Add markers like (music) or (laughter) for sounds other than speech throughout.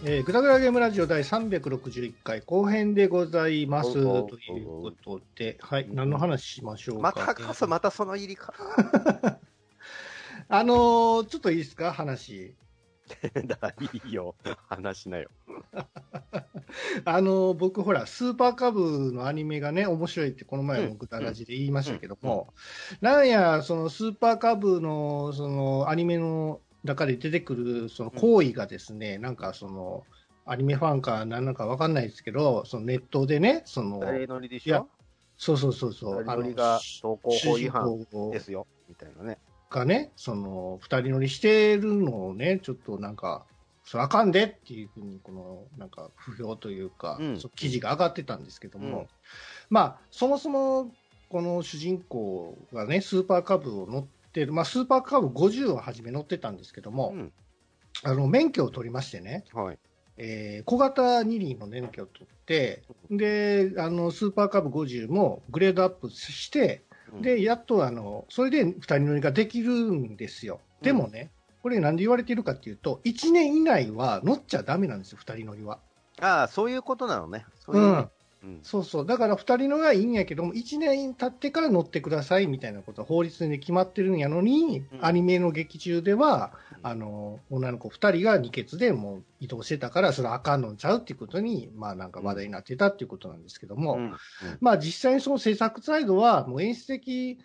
はい、えー、ぐだぐだゲームラジオ第361回後編でございます。ということで、はい、何の話しましょうか。またかそ、またその入りか。(laughs) あのーちょっといいですか、話。(laughs) だいいよ。話しなよ。(laughs) あのー僕、ほら、スーパーカブのアニメがね、面白いって、この前もぐだラジで言いましたけども、なんや、そのスーパーカブの、その、アニメの中で出てくる、その行為がですね、なんかその、アニメファンか何なのかわかんないですけど、そのネットでね、その、誰乗りでしいやょそうそうそうそう、誰乗りがし投稿法違反ですよ。みたいなね。がね、その、二人乗りしてるのをね、ちょっとなんか、それあかんでっていうふうに、この、なんか、不評というか、うん記事が上がってたんですけども、うんまあ、そもそも、この主人公がね、スーパーカブを乗ってる、まあ、スーパーカブ50をはじめ乗ってたんですけども、うん。あの、免許を取りましてね、はい。えー小型二輪の免許を取って、で、あの、スーパーカブ50もグレードアップして、うん、で、やっとあの、それで二人乗りができるんですよ。でもね、これなんで言われてるかっていうと、1年以内は乗っちゃダメなんですよ、二人乗りは。ああ、そういうことなのね。そういううねん。うん。そうそう。だから二人乗りはいいんやけども、1年経ってから乗ってくださいみたいなことは法律で決まってるんやのに、うんアニメの劇中では、うんあの、女の子二人が二欠でもう移動してたから、それはあかんのんちゃうっていうことに、まあなんか話題になってたっていうことなんですけども、うん。まあ実際にその制作サイドはもう演出的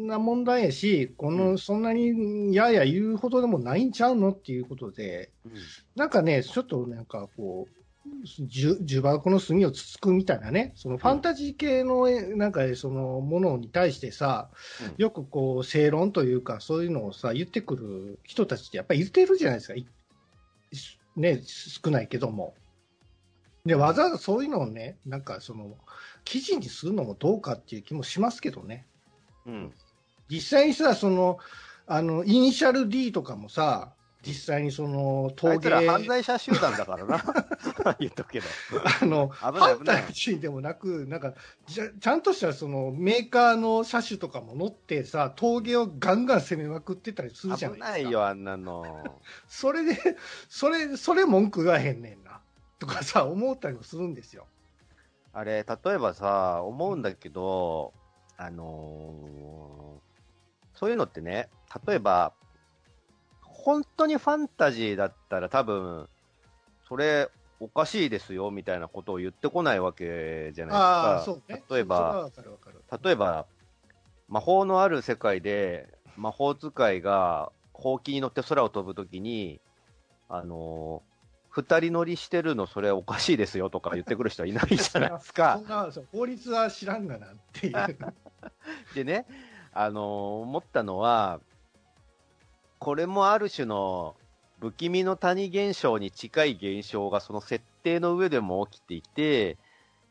な問題やし、こうのそんなにやや言うほどでもないんちゃうのっていうことで、うん。なんかね、ちょっとなんかこう、じゅ呪縛の隅をつつくみたいなね、そのファンタジー系のえなんかそのものに対してさ、うんよくこう正論というか、そういうのをさ、言ってくる人たちってやっぱり言ってるじゃないですか。いね、少ないけども。で、わざわざそういうのをね、なんかその、記事にするのもどうかっていう気もしますけどね。うん。実際にさ、その、あの、イニシャル D とかもさ、実際にその、あ陶芸、いつら犯罪者集団だからな。(laughs) 言っとくけど。あの、危ないでもなく、なんか、ちゃんとしたそのメーカーの車種とかも乗ってさ、陶芸をガンガン攻めまくってたりするじゃないですか。危ないよ、あんなの。(laughs) それで、それ、それ文句言わへんねんな。とかさ、思ったりもするんですよ。あれ、例えばさ、思うんだけど、あのーそういうのってね、例えば、本当にファンタジーだったら多分、それおかしいですよみたいなことを言ってこないわけじゃないですか。ね。例えば。例えば、魔法のある世界で、魔法使いが、ほうきに乗って空を飛ぶときに、あのー二人乗りしてるの、それおかしいですよとか言ってくる人はいないじゃないですか (laughs) 法律は知らんがなっていう。(laughs) でね、あのー思ったのは、これもある種の不気味の谷現象に近い現象がその設定の上でも起きていて、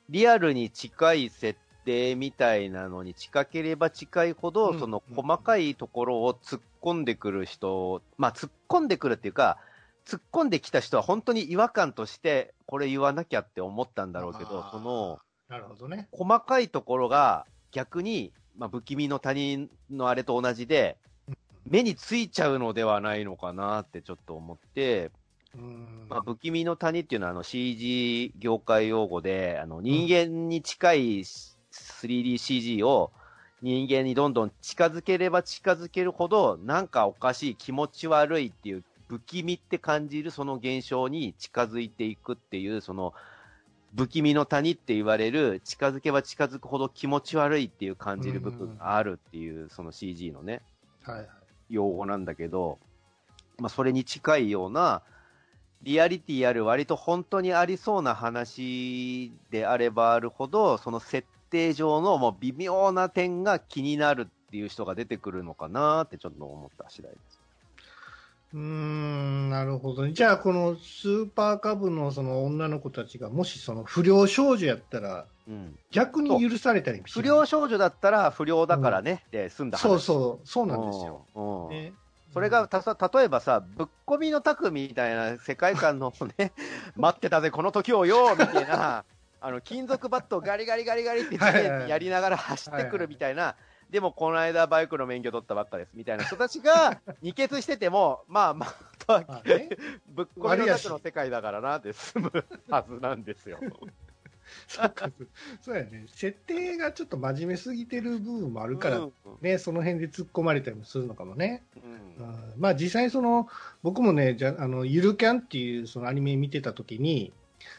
リアルに近い設定みたいなのに近ければ近いほど、うんその細かいところを突っ込んでくる人、まあ突っ込んでくるっていうか、突っ込んできた人は本当に違和感として、これ言わなきゃって思ったんだろうけどその、なるほどね。細かいところが逆に、まあ、不気味の谷のあれと同じで、目についちゃうのではないのかなってちょっと思って、うん。まあ、不気味の谷っていうのはあの CG 業界用語で、あの人間に近い 3DCG を人間にどんどん近づければ近づけるほど、なんかおかしい気持ち悪いっていう、不気味って感じるその現象に近づいていくっていう、その、不気味の谷って言われる、近づけば近づくほど気持ち悪いっていう感じる部分があるっていう、その CG のね、はいはい。用語なんだけど、まあ、それに近いような、リアリティある割と本当にありそうな話であればあるほど、その設定上のもう微妙な点が気になるっていう人が出てくるのかなってちょっと思った次第です。うーん、なるほどね。じゃあ、このスーパーカブのその女の子たちが、もしその不良少女やったら、うん。逆に許されたりし不良少女だったら不良だからね、で済んだ話。そうそう、そうなんですよ。それが例えばさ、ぶっこみの匠みたいな世界観のね、(laughs) 待ってたぜ、この時をよみたいな、あの、金属バットをガリガリガリガリってやりながら走ってくるみたいな、でもこの間バイクの免許取ったばっかです、みたいな人たちが (laughs) 二欠してても、まあまあ、ぱ、まあね、ぶっ込みの中の世界だからなって済むはずなんですよ。そうか、そうやね。設定がちょっと真面目すぎてる部分もあるから、うんね、その辺で突っ込まれたりもするのかもね。うんうんまあ実際その、僕もね、じゃあの、ゆるキャンっていうそのアニメ見てた時に、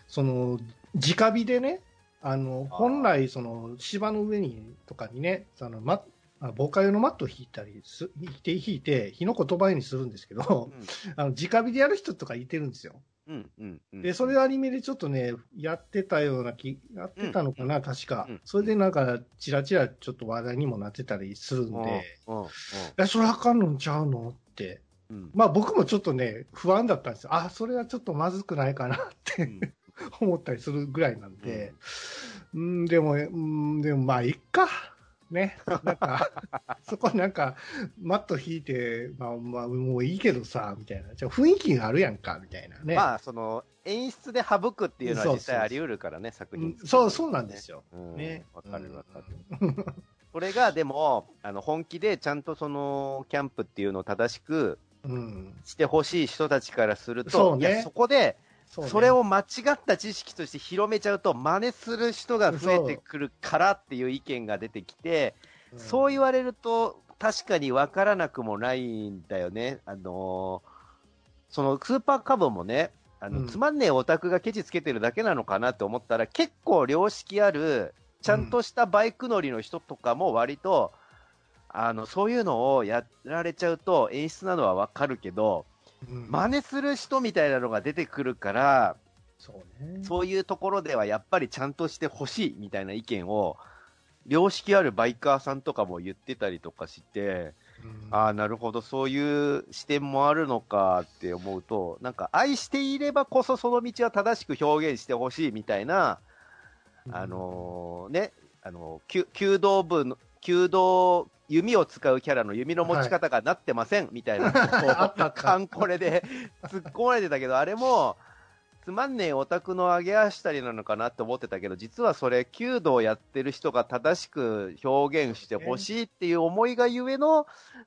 その、直火でね、あの、本来その芝の上にとかにね、その、ま、あ防火用のマットを引いたりす、引いて引いて、火の言葉にするんですけど、あの、直火でやる人とかいてるんですよ。うんうんうん。で、それアニメでちょっとね、やってたような気、やってたのかな、確か。うん。それでなんか、ちらちらちょっと話題にもなってたりするんで、うんうんえ、それあかんのんちゃうのって。うん。まあ僕もちょっとね、不安だったんですよ。あ、それはちょっとまずくないかなって。うん (laughs) 思ったりするぐらいなんで、うん、でも、うん、でもまあ、いっか。ね。なんか、(laughs) そこなんか、マット引いて、まあまあ、もういいけどさ、みたいな。じゃあ雰囲気があるやんか、みたいなね。まあ、その、演出で省くっていうのはそう実際あり得るからね、作品、うんそう、そうなんですよ。うんね。わかるわかる。る。これが、でも、あの、本気でちゃんとその、キャンプっていうのを正しくうん。してほしい人たちからすると、そうねいや、そこで、そうね。それを間違った知識として広めちゃうと、真似する人が増えてくるからっていう意見が出てきて、そう言われると、確かに分からなくもないんだよね。あのーそのスーパーカブもね、あの、うん。つまんねえオタクがケチつけてるだけなのかなって思ったら、結構良識ある、ちゃんとしたバイク乗りの人とかも割と、あの、そういうのをやられちゃうと演出なのはわかるけど、うん真似する人みたいなのが出てくるから、そうね。そういうところではやっぱりちゃんとしてほしいみたいな意見を、良識あるバイカーさんとかも言ってたりとかして、うんああ、なるほど、そういう視点もあるのかって思うと、なんか愛していればこそその道は正しく表現してほしいみたいな、あのーね、あの弓道部の、弓道、弓を使うキャラの弓の持ち方がなってません、みたいな、(laughs) カンコレで突っ込まれてたけど、あれも、つまんねえオタクの上げ足取りなのかなって思ってたけど、実はそれ、弓道やってる人が正しく表現してほしいっていう思いがゆえの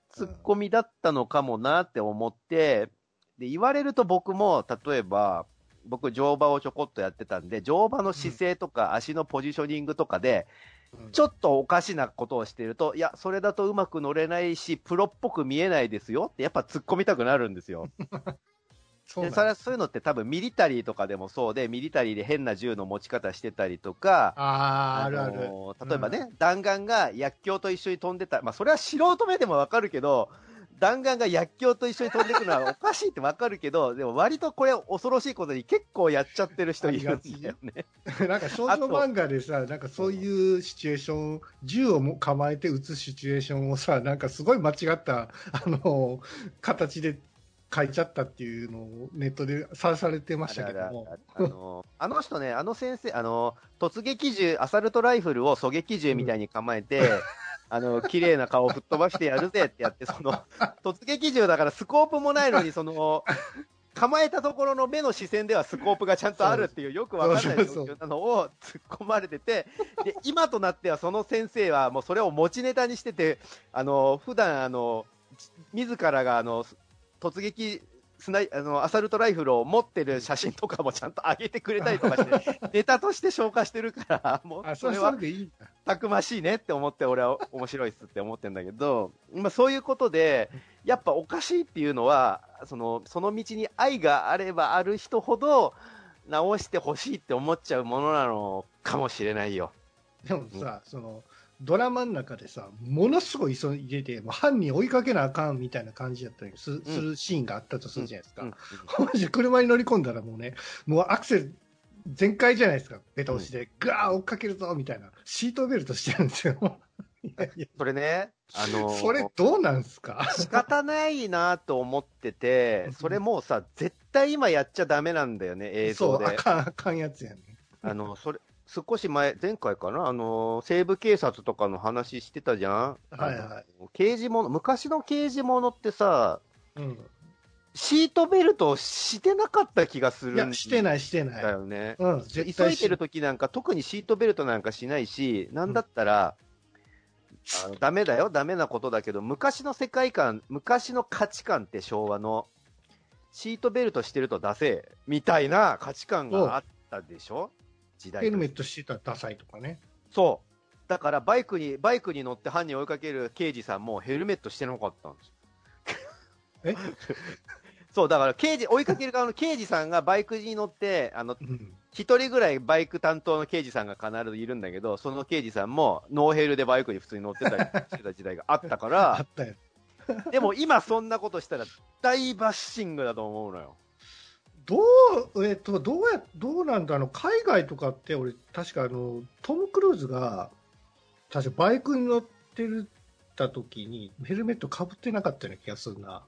ツッコミだったのかもなって思って、で、言われると僕も、例えば、僕、乗馬をちょこっとやってたんで、乗馬の姿勢とか足のポジショニングとかで、うんちょっとおかしなことをしてると、いや、それだとうまく乗れないし、プロっぽく見えないですよって、やっぱ突っ込みたくなるんですよ。で (laughs) そうなんそれはそういうのって多分ミリタリーとかでもそうで、ミリタリーで変な銃の持ち方してたりとか、ああ、あるある。例えばね、弾丸が薬莢と一緒に飛んでた、まあそれは素人目でもわかるけど、弾丸が薬莢と一緒に飛んでくのはおかしいってわかるけど、でも割とこれ恐ろしいことに結構やっちゃってる人いるんだよね。(laughs) なんか少女漫画でさ、なんかそういうシチュエーション、銃をも構えて撃つシチュエーションをさ、なんかすごい間違った、あの、形で書いちゃったっていうのをネットでさらされてましたけどもあの (laughs) あの人ね、あの先生、あの、突撃銃、アサルトライフルを狙撃銃みたいに構えて、あの、綺麗な顔を吹っ飛ばしてやるぜってやって、その、突撃銃だからスコープもないのに、その、構えたところの目の視線ではスコープがちゃんとあるっていうよくわかんない状況なのを突っ込まれてて、で、今となってはその先生はもうそれを持ちネタにしてて、あの、普段あの、自らがあの、突撃スナイあのアサルトライフルを持ってる写真とかもちゃんと上げてくれたりとかして、(laughs) ネタとして消化してるから、もうそれは。たくましいねって思って、俺は面白いっすって思ってんだけど、まあ、そういうことで、やっぱおかしいっていうのは、そのその道に愛があればある人ほど、直してほしいって思っちゃうものなのかもしれないよ。でもさ、その、ドラマの中でさ、ものすごい急いでて、もう犯人追いかけなあかんみたいな感じだったりす,、するシーンがあったとするじゃないですか。うん (laughs) マジで車に乗り込んだらもうね、もうアクセル全開じゃないですか。ベタ押しで、ガー追っかけるぞみたいな。シートベルトしてるんですよ。いやいやそれね、あのーそれどうなんすか？仕方ないなと思ってて、それもうさ、絶対今やっちゃダメなんだよね、映そう、像で。あかん、あかんやつやね。あの、それ、少し前、前回かな？あの、西部警察とかの話してたじゃん？はいはい。刑事物、昔の刑事物ってさ、うん。シートベルトしてなかった気がするんいや、してない、してない。だよね。うん、急いでる時なんか特にシートベルトなんかしないし、なんだったら、あのダメだよ、ダメなことだけど、昔の世界観、昔の価値観って昭和の、シートベルトしてるとダセえ、みたいな価値観があったでしょ？時代ヘルメットしてたらダサいとかね。そう。だからバイクに、バイクに乗って犯人を追いかける刑事さんもヘルメットしてなかったんですよ。え？(laughs) そう、だから刑事、追いかける側の刑事さんがバイクに乗って、あの、うん。一人ぐらいバイク担当の刑事さんが必ずいるんだけど、その刑事さんもノーヘルでバイクに普通に乗ってたりしてた時代があったか (laughs) あらっ、たよ。でも今そんなことしたら大バッシングだと思うのよ。どう、えっと、どうや、どうなんだ、あの、海外とかって、俺、確かあの、トム・クルーズが、確かバイクに乗ってるた時に、ヘルメットかぶってなかったような気がするな。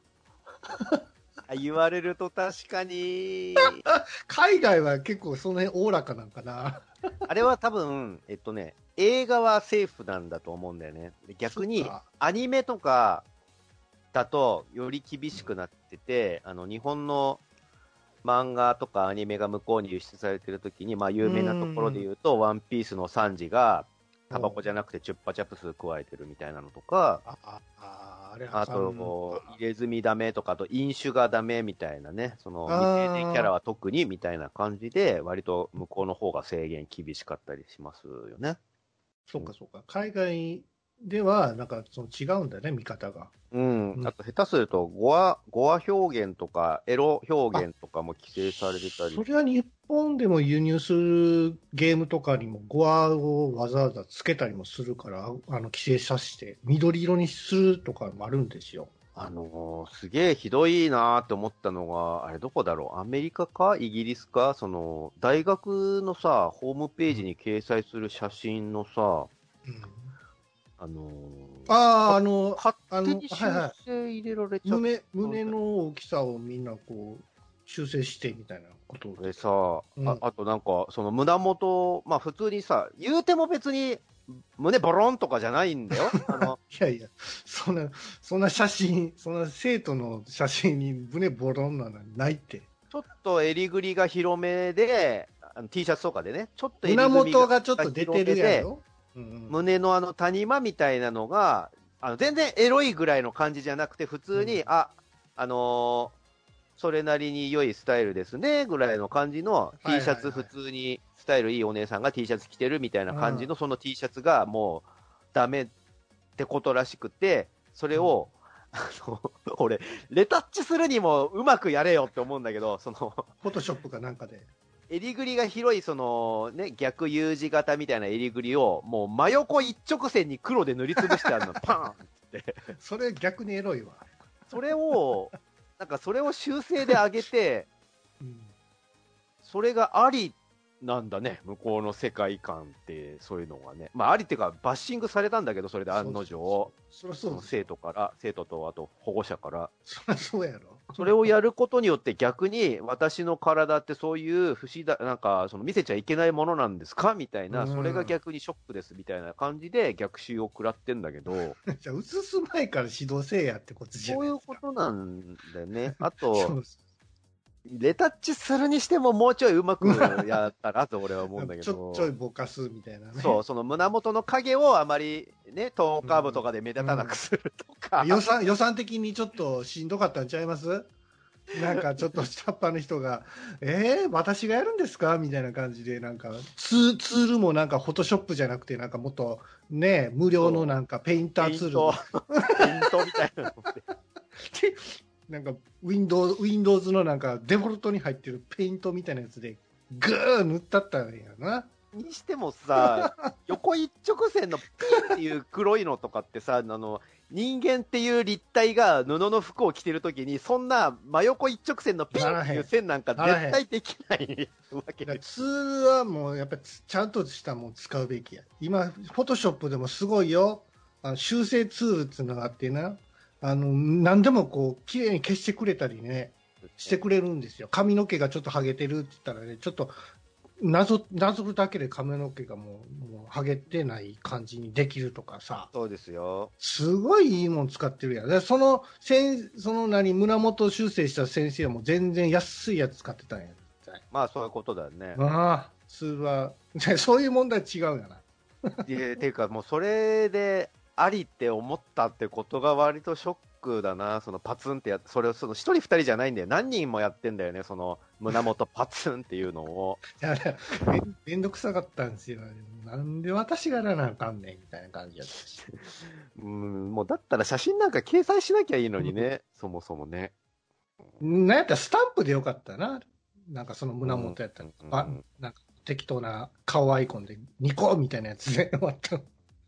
(laughs) あ言われると確かに、(laughs) 海外は結構その辺おおらかなんかな。(laughs) あれは多分、えっとね、映画はセーフなんだと思うんだよね。で逆にアニメとかだとより厳しくなってて、あの、日本の漫画とかアニメが向こうに輸出されてる時に、まあ有名なところで言うと、ワンピースのサンジが、タバコじゃなくてチュッパチャプス加えてるみたいなのとか、あ、と、こう入れ墨ダメとかあと、飲酒がダメみたいなね、その、未成年キャラは特にみたいな感じで、割と向こうの方が制限厳しかったりしますよね。そうかそうか。海外では、なんか、その違うんだね、見方が。うんう。んあと、下手すると、語話、語話表現とか、エロ表現とかも規制されてたりそ。れは日本でも輸入するゲームとかにも語話をわざわざつけたりもするから、あの、規制させて、緑色にするとかもあるんですよ。あのーすげえひどいなーって思ったのが、あれどこだろう？アメリカか？イギリスか？その、大学のさ、ホームページに掲載する写真のさ、うん、あのーああ、あの、勝手に修正入れられちゃって、胸、胸の大きさをみんなこう、修正してみたいなことを。でさ、うん。ああとなんか、その胸元、まあ普通にさ、言うても別に胸ボロンとかじゃないんだよ。(laughs) あの、いやいや、そんな、そんな写真、そんな生徒の写真に胸ボロンなのないって。ちょっと襟ぐりが広めで、あの T シャツとかでね、ちょっと襟胸ぐり元がちょっと出てるやろ、胸のあの谷間みたいなのが、あの全然エロいぐらいの感じじゃなくて、普通に、うん。あ、あのーそれなりに良いスタイルですね、ぐらいの感じの T シャツ、普通にスタイルいいお姉さんが T シャツ着てるみたいな感じの、その T シャツがもうダメってことらしくて、それを、あの、俺、レタッチするにもうまくやれよって思うんだけど、その、フォトショップかなんかで。襟ぐりが広い、その、ね、逆 U 字型みたいな襟ぐりを、もう真横一直線に黒で塗りつぶしてあるの、(laughs) パーンって。それ逆にエロいわ。それを、なんかそれを修正で上げて、うんそれがありなんだね、向こうの世界観って、そういうのがね。まあ、ありっていうか、バッシングされたんだけど、それで案の定、そりゃそうです生徒から、生徒とあと保護者から。そりゃそうやろ。それをやることによって逆に私の体ってそういう不思議だ、なんかその見せちゃいけないものなんですか？みたいな、うんそれが逆にショックですみたいな感じで逆襲を食らってんだけど、じゃあ、映す前から指導せえやってことじゃそうないですか。いうことなんだよね。あ (laughs) そうと、レタッチするにしてももうちょいうまくやったらと俺は思うんだけ (laughs) ちょ。ちょいぼかすみたいなね。そう、その胸元の影をあまりね、トーンカーブとかで目立たなくするとか。(laughs) 予算、予算的にちょっとしんどかったんちゃいます？なんかちょっと下っ端の人が、えー、私がやるんですか？みたいな感じで、なんかツ、ツールもなんかフォトショップじゃなくて、なんかもっとね、無料のなんかペインターツールペイ、(laughs) ペイントみたいなの。なんか Windows、Windows のなんかデフォルトに入ってるペイントみたいなやつで、ぐー塗ったったんやな。にしてもさ、(laughs) 横一直線のピンっていう黒いのとかってさ、あの、人間っていう立体が布の服を着てるときに、そんな真横一直線のピンっていう線なんか絶対できないわけでツールはもうやっぱりちゃんとしたもん使うべきや。今、フォトショップでもすごいよ。あの修正ツールっていうのがあってな。あの、何でもこう、綺麗に消してくれたりね、してくれるんですよ。髪の毛がちょっとハゲてるって言ったらね、ちょっと、なぞ、なぞるだけで髪の毛がもう、もう、ハゲてない感じにできるとかさ。そうですよ。すごいいいもん使ってるやん。でその、せん、その何、胸元修正した先生はもう全然安いやつ使ってたんや。まあそういうことだよね。ああ、ツールは、(laughs) そういう問題違うよな。でていうかもうそれでありって思ったってことが割とショックだな、そのパツンってやそれをその一人二人じゃないんだよ。何人もやってんだよね、その胸元 (laughs) パツンっていうのを。いやめめんどくさかったんですよ。なんで私がやらなあかんねんみたいな感じやったし。(laughs) うん、もうだったら写真なんか掲載しなきゃいいのにね、(laughs) そもそもね。なんやったらスタンプでよかったな。なんかその胸元やったら、うんあなんか適当な顔アイコンでニコみたいなやつで終わった。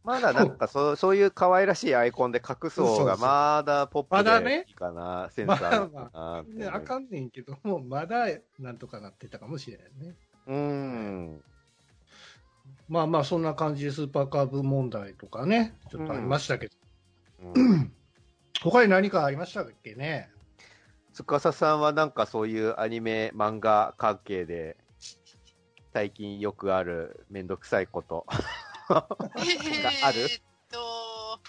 まだなんか (laughs) そう、そういう可愛らしいアイコンで隠す方がまだポップでいいかな、センサーあるかなってねあかんねんけども、まだなんとかなってたかもしれないね。うん。まあまあ、そんな感じでスーパーカーブ問題とかね、ちょっとありましたけど、うん他に何かありましたっけね？司さんはなんかそういうアニメ、漫画関係で、最近よくあるめんどくさいこと。えある？ーっと、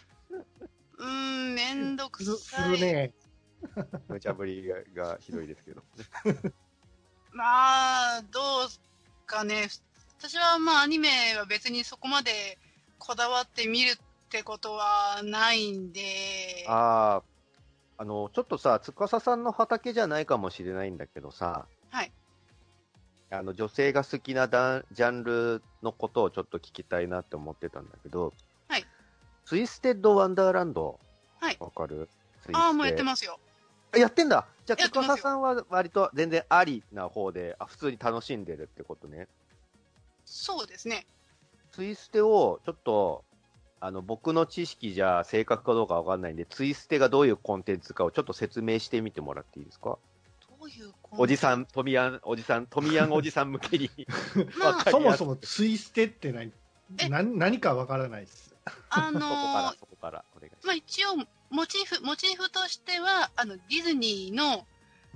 うーん、めんどくさい。るね。無茶ぶりががひどいですけど。まあ、どうかね。私はまあアニメは別にそこまでこだわって見るってことはないんで、ああ、あの、ちょっとさ、司さんの畑じゃないかもしれないんだけどさ、はい。あの、女性が好きなジャンルのことをちょっと聞きたいなって思ってたんだけど、はい。ツイステッド・ワンダーランド、はい。わかる？ああ、もうやってまますよ。す。やってんだじゃあ、やってますよ司さんは割と全然ありな方で、あ、普通に楽しんでるってことね。そうですね。ツイステをちょっと、あの、僕の知識じゃ正確かどうかわかんないんで、ツイステがどういうコンテンツかをちょっと説明してみてもらっていいですか？おじさん、トミヤン、おじさん、トミヤンおじさん向けに。(laughs) まあそもそもツイステって何？え？何何かわからないです。あのそこからー、そこから、まあ一応、モチーフ、モチーフとしては、あの、ディズニーの、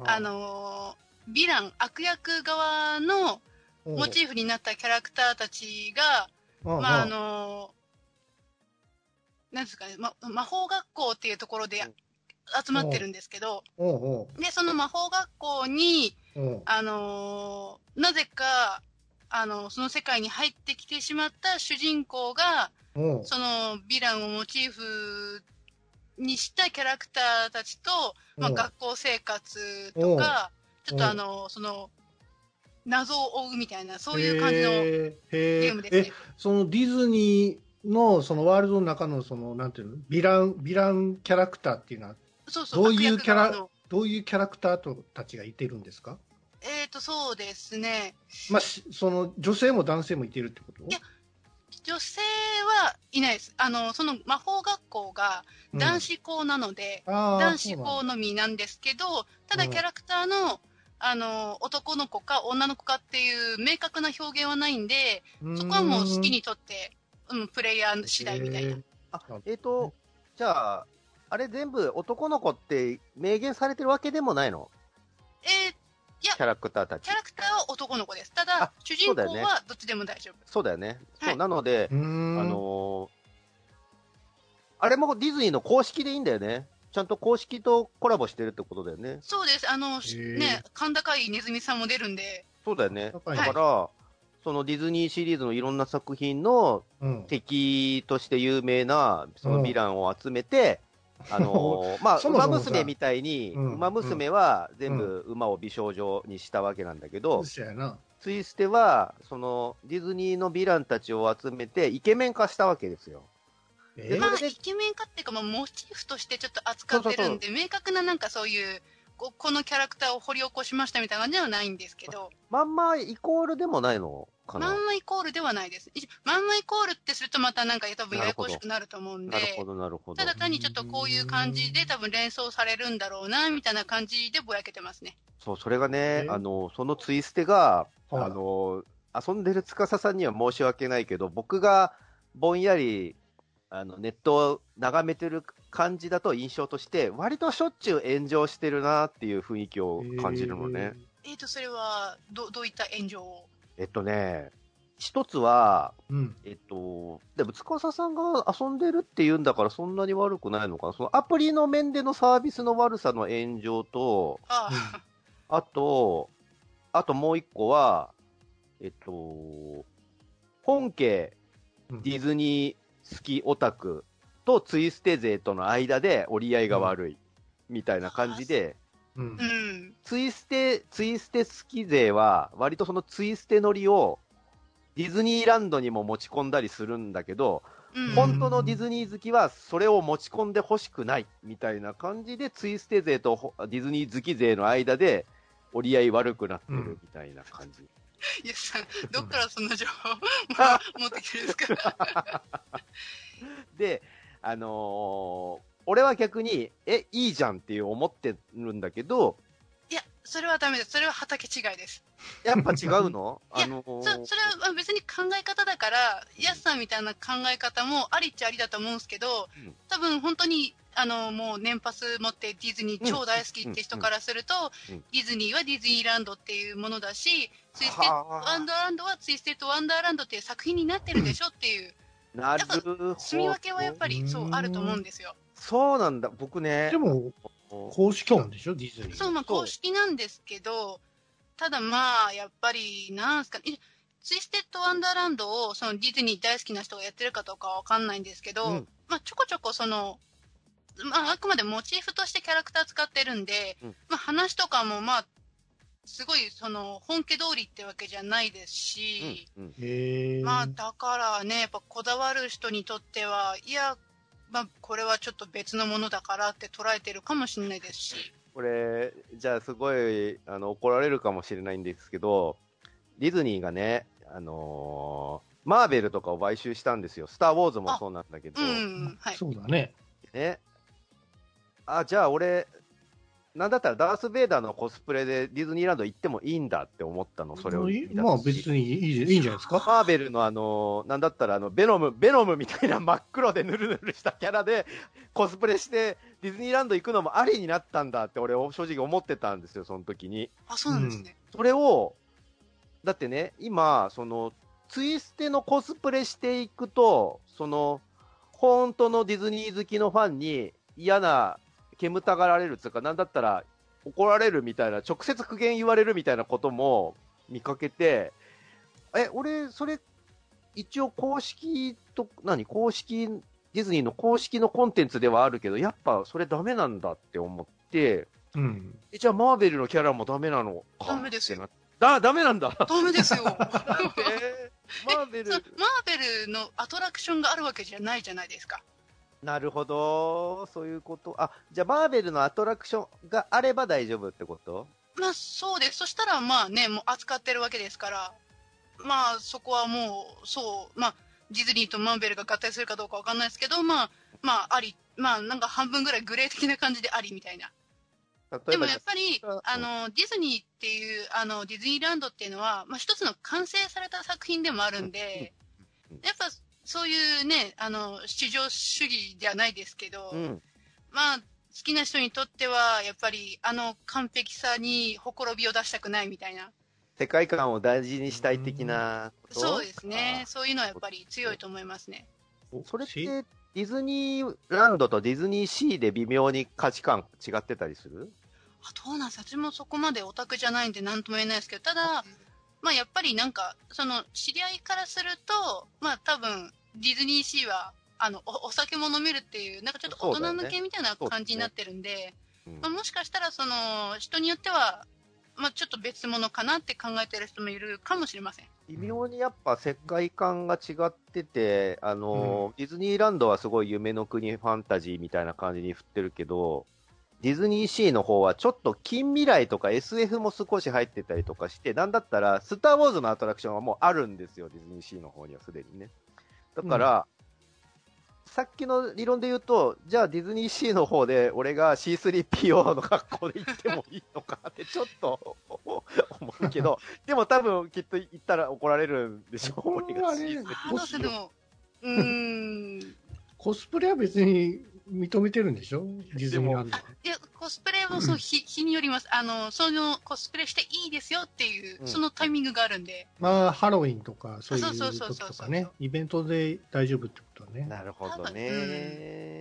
あ。のー、ヴィラン、悪役側のモチーフになったキャラクターたちが、うん、まあ。あのーなんですかね、ま、魔法学校っていうところで集まってるんですけど、で、その魔法学校に、あのーなぜか、あのその世界に入ってきてしまった主人公が、そのヴィランをモチーフにしたキャラクターたちと、まあ、うん学校生活とか、ちょっとあの、その、謎を追うみたいな、そういう感じのゲームですね。え、。そのディズニーのそのワールドの中のそのなんていうの？ヴィランヴィランキャラクターっていうのはそうそう、どういうキャラどういうキャラクターとたちがいてるんですか？えっ、と、そうですね。まあしその女性も男性もいてるってこと？いや女性はいないです。あの、その魔法学校がうん男子校なので、あー男子校のみなんですけど、ただうんキャラクターの、あの、男の子か女の子かっていう明確な表現はないんで、そこはもう好きにとって、うん、プレイヤー次第みたいな。へーあ、えっ、と、じゃあ、あれ全部男の子って明言されてるわけでもないの？えーキャラクターたちキャ。ラクターは男の子です。たあだ、主人公そうだよねはどっちでも大丈夫。そうだよね。はいそう、なのでう、ーんあのーあれもディズニーの公式でいいんだよね。ちゃんと公式とコラボしてるってことだよね。そうです。あの、ね、甲高いネズミさんも出るんで、そうだよね。だから、そのディズニーシリーズのいろんな作品のうん敵として有名なそのヴィランを集めて、あのー (laughs) まあ、そもそもさ馬娘みたいに、うん馬娘は全部馬を美少女にしたわけなんだけど、そうやな。ツイステは、そのディズニーのヴィランたちを集めてイケメン化したわけですよ。えまあ、イケメンかっていうか、まあ、モチーフとしてちょっと扱ってるんで、明確ななんかそういう、ここのキャラクターを掘り起こしましたみたいな感じではないんですけど、まんまイコールでもないのかな。まんまイコールではないです。まんまイコールってするとまたなんか多分ややこしくなると思うんでな、るほど、なるほどた。だ単にちょっとこういう感じで多分連想されるんだろうな、みたいな感じでぼやけてますね。そう、それがねえ、あの、そのツイステが、はいあの、遊んでる司さんには申し訳ないけど、僕がぼんやり、あの、ネットを眺めてる感じだと印象として、割としょっちゅう炎上してるなっていう雰囲気を感じるのね。えーと、それは、ど、どういった炎上を？えっとね、一つは、うん。えっと、でも、司さんが遊んでるって言うんだから、そんなに悪くないのかな。そのアプリの面でのサービスの悪さの炎上と、ああ、あと、あともう一個は、えっと、本家うんディズニー好きオタクとツイステ勢との間で折り合いが悪い、みたいな感じで、うんう。ん。ツイステ、ツイステ好き勢は、割とそのツイステ乗りを、ディズニーランドにも持ち込んだりするんだけど、うん。本当のディズニー好きはそれを持ち込んでほしくないみたいな感じで、ツイステ勢とほディズニー好き勢の間で折り合い悪くなってるみたいな感じ。イエスさん、どっからそんな情報 (laughs) 持ってきてるんですか？で、あのー俺は逆に、え、いいじゃんっていう思ってるんだけど、いや、それはダメです。それは畑違いです。やっぱ違うの？(laughs) いやあのーそそれは別に考え方だから、ヤスさんみたいな考え方もありっちゃありだと思うんですけど、うん多分本当に、あの、もう年パス持ってディズニー超大好きって人からすると、うんディズニーはディズニーランドっていうものだし、ツイステッドはあワンダーランドはツイステッドワンダーランドっていう作品になってるでしょっていう、なるほど。住み分けはやっぱりそうあると思うんですよ。そうなんだ。僕ね。でも、公式なんでしょ、ディズニー。そう、まあ公式なんですけど、ただまあ、やっぱり、なんすか、えツイステッドワンダーランドをそのディズニー大好きな人がやってるかどうかはわかんないんですけど、うんまあちょこちょこその、まああくまでモチーフとしてキャラクター使ってるんで、うんまあ話とかもまあ、すごいその本家通りってわけじゃないですし、うんうんまあだからね、やっぱこだわる人にとっては、いや、まあこれはちょっと別のものだからって捉えてるかもしれないですし、これ、じゃあすごい、あの、怒られるかもしれないんですけど、ディズニーがね、あのーマーベルとかを買収したんですよ。スター・ウォーズもそうなんだけど、うん、はい。そうだね。ね。あ、じゃあ俺、なんだったらダース・ベイダーのコスプレでディズニーランド行ってもいいんだって思ったの、それをまあ別にいいいいんじゃないですか？マーベルのあのーなんだったらあの、ベノム、ベノムみたいな真っ黒でヌルヌルしたキャラでコスプレしてディズニーランド行くのもありになったんだって俺正直思ってたんですよ、その時に。あ、そうなんですね。それを、だってね、今、その、ツイステのコスプレしていくと、その、本当のディズニー好きのファンに嫌な、煙たがられるつうか、なんだったら怒られるみたいな、直接苦言言われるみたいなことも見かけて、え、俺、それ、一応公式と、何公式、ディズニーの公式のコンテンツではあるけど、やっぱそれダメなんだって思って、うん。えじゃあマーベルのキャラもダメなの？かダメですよってなだ、ダメなんだ。ダメですよ。(laughs) えーマーベルマーベルのアトラクションがあるわけじゃないじゃないですか。なるほど、そういうこと。あ、じゃあマーベルのアトラクションがあれば大丈夫ってこと？まあそうです。そしたらまあね、もう扱ってるわけですから、まあそこはもう、そう、まあディズニーとマーベルが合体するかどうかわかんないですけど、まあ、まああり、まあなんか半分ぐらいグレー的な感じでありみたいな。例でもやっぱりうん、あの、ディズニーっていう、あの、ディズニーランドっていうのは、まあ一つの完成された作品でもあるんでやっぱそういうね、あの、至上主義ではないですけど、うん。まあ、好きな人にとっては、やっぱり、あの完璧さにほころびを出したくないみたいな。世界観を大事にしたい的なこと？そうですね。そういうのはやっぱり強いと思いますね。それって、し？ディズニーランドとディズニーシーで微妙に価値観違ってたりするあどうなんです私もそこまでオタクじゃないんで何とも言えないですけど、ただ、まあやっぱりなんか、その、知り合いからすると、まあ多分、ディズニーシーは、あの、おお酒も飲めるっていう、なんかちょっと大人向けみたいな感じになってるんで、うん。まあ、もしかしたら、その、人によっては、まあちょっと別物かなって考えてる人もいるかもしれません。微妙にやっぱ世界観が違ってて、あの、ディズニーランドはすごい夢の国ファンタジーみたいな感じに振ってるけど、ディズニーシーの方はちょっと近未来とか SF も少し入ってたりとかして、なんだったら、スター・ウォーズのアトラクションはもうあるんですよ、ディズニーシーの方にはすでにね。だから、さっきの理論で言うと、じゃあディズニーシーの方で俺が C3PO の格好で行ってもいいのかってちょっと思うけど、でも多分きっと言ったら怒られるんでしょ、これ俺がはね C3PO あどうん。コスプレは別に認めてるんでしょ？ディズニーランドは。いや、コスプレもそう、日、日によります。あの、その、コスプレしていいですよっていう、うんそのタイミングがあるんで。まあ、ハロウィンとか、そういうそうそうそう時そうそうとかね、イベントで大丈夫ってことはね。なるほどね。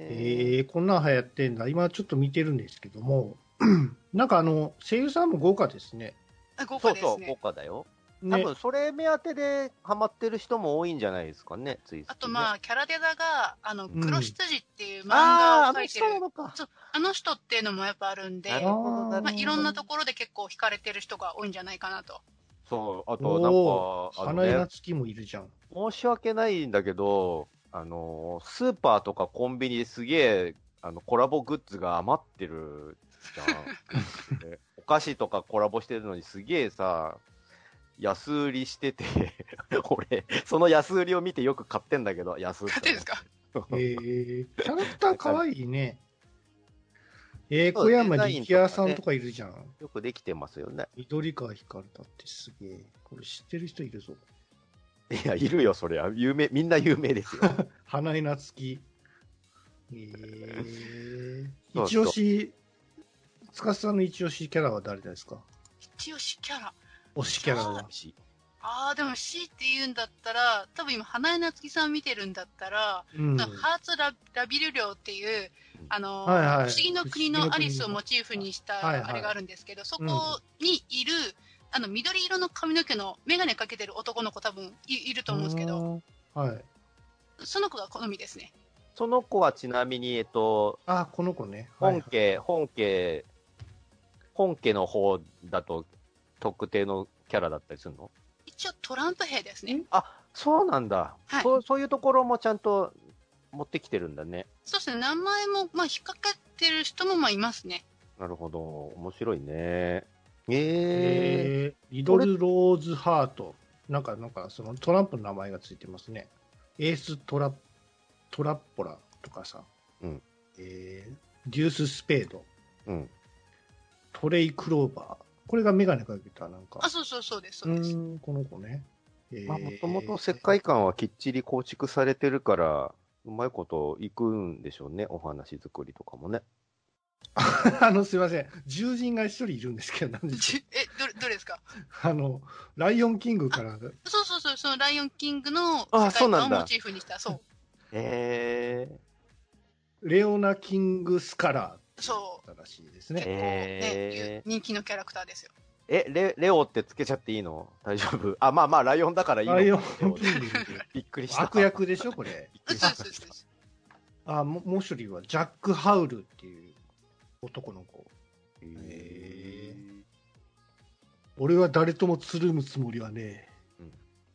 えー、こんなん流行ってんだ。今ちょっと見てるんですけども、(clears throat) なんかあの、声優さんも豪華ですね。あ豪そうそう、華ですね。豪華だよ。ね多分それ目当てでハマってる人も多いんじゃないですかね、ついあとまあ、キャラデザが、あの、ん黒羊っていう漫画を描いてる、人なのか。そうあの人っていうのもやっぱあるんで、まあ、いろんなところで結構惹かれてる人が多いんじゃないかなと。そう、あおとなんか、あのね、夏樹もいるじゃん。申し訳ないんだけど、あの、スーパーとかコンビニですげえ、あの、コラボグッズが余ってるじゃん。(laughs) でお菓子とかコラボしてるのにすげえさ、安売りしてて、(laughs) 俺、その安売りを見てよく買ってんだけど、安売り。勝てですか？(laughs) えー、キャラクターかわいいね。えー、小山力也さんとかいるじゃん。よくできてますよね。緑川光だってすげえ。これ知ってる人いるぞ。いや、いるよ、そりゃ。有名、みんな有名ですよ。(laughs) 花江夏樹。えー、一押し、司さんの一押しキャラは誰ですか？一押しキャラ。推しキャラは。ああ、でも C って言うんだったら、多分今、花江夏樹さん見てるんだったら、うん。ハーツララビル寮っていう、あの、はいはい不思議の国のアリスをモチーフにしたはいはいあれがあるんですけど、そこにいる、あの、緑色の髪の毛のメガネかけてる男の子多分いいると思うんですけど。はい。その子が好みですね。その子はちなみに、えっと、あ、この子ね。はい本家、本家、本家の方だと特定のキャラだったりするの？一応トランプ兵ですね。あ、そうなんだ、はいそう。そういうところもちゃんと持ってきてるんだね。そうですね、名前も、まあ、引っ掛けてる人もまあいますね。なるほど。面白いね。えええー、リドル・ローズ・ハート。なんか、なんか、そのトランプの名前がついてますね。エース・トラトラッポラとかさ。うんえー、デュース・スペード。うん。トレイ・クローバー。これがメガネかけた、なんか。あ、そうそうそうです、そううです。ーん、この子ね。えーまあ、もともと世界観はきっちり構築されてるから、うまいこといくんでしょうね。お話作りとかもね。(laughs) あの、すいません。獣人が一人いるんですけど、なんでしょうえ、どれ、どれですか？あの、ライオンキングから、そうそうそう、そのライオンキングのあ世そうなんだ界観をモチーフにした、そう。ええレオナ・キング・スカラそーだらしいですう。結ね。構えね、人気のキャラクターですよ。え、レ、レオってつけちゃっていいの？大丈夫？あ、まあまあ、ライオンだからいいのライオン。(laughs) びっくりした。悪役でしょ、これ。びっくりしそうそうそうそう。あ、ももう一人は、ジャック・ハウルっていう男の子。た。へ俺は誰ともつるむつもりはねうんえ、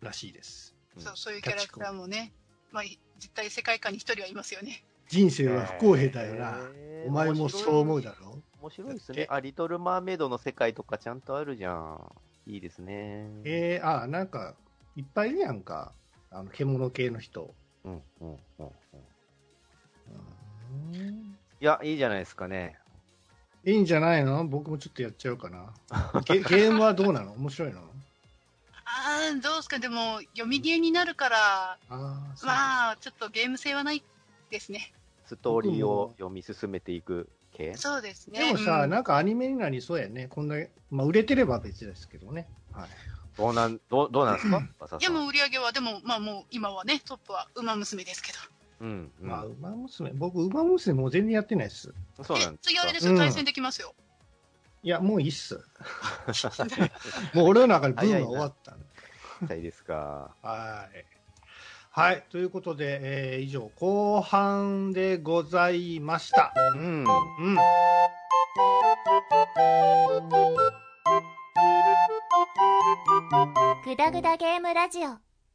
らしいです。うんそう、そういうキャラクターもね、まあ、絶対世界観に一人はいますよね。人生は不公平だよな。お前もそう思うだろ？面白いです。ねあ、リトル・マーメイドの世界とかちゃんとあるじゃん。いいですね。えー、あ、なんか、いっぱいいるやんか。あの、獣系の人。うん、うん、うん。うんうんいや、いいじゃないですかね。いいんじゃないの？僕もちょっとやっちゃおうかな。ゲゲームはどうなの？面白いの？あー、どうですか、でも、読みゲーになるから、あまあ、ちょっとゲーム性はないですね。ストーリーを読み進めていく系？そうですね。でもさ、うんなんかアニメになりそうやね。こんな、まあ、売れてれば別ですけどね。はい。どうなん、どう、どうなんですか？(laughs) 馬いや、もう売り上げは、でも、まあもう、今はね、トップは、ウマ娘ですけど。うん、うん。まあ、馬娘、僕、馬娘もう全然やってないっす。え、そうなんですか？次あれですよ、うん対戦できますよ。いや、もういいっす。(laughs) もう俺の中でブームは終わったんいですか。はい。はい。ということで、えー以上、後半でございました。うん。うん。グダグダゲームラジオ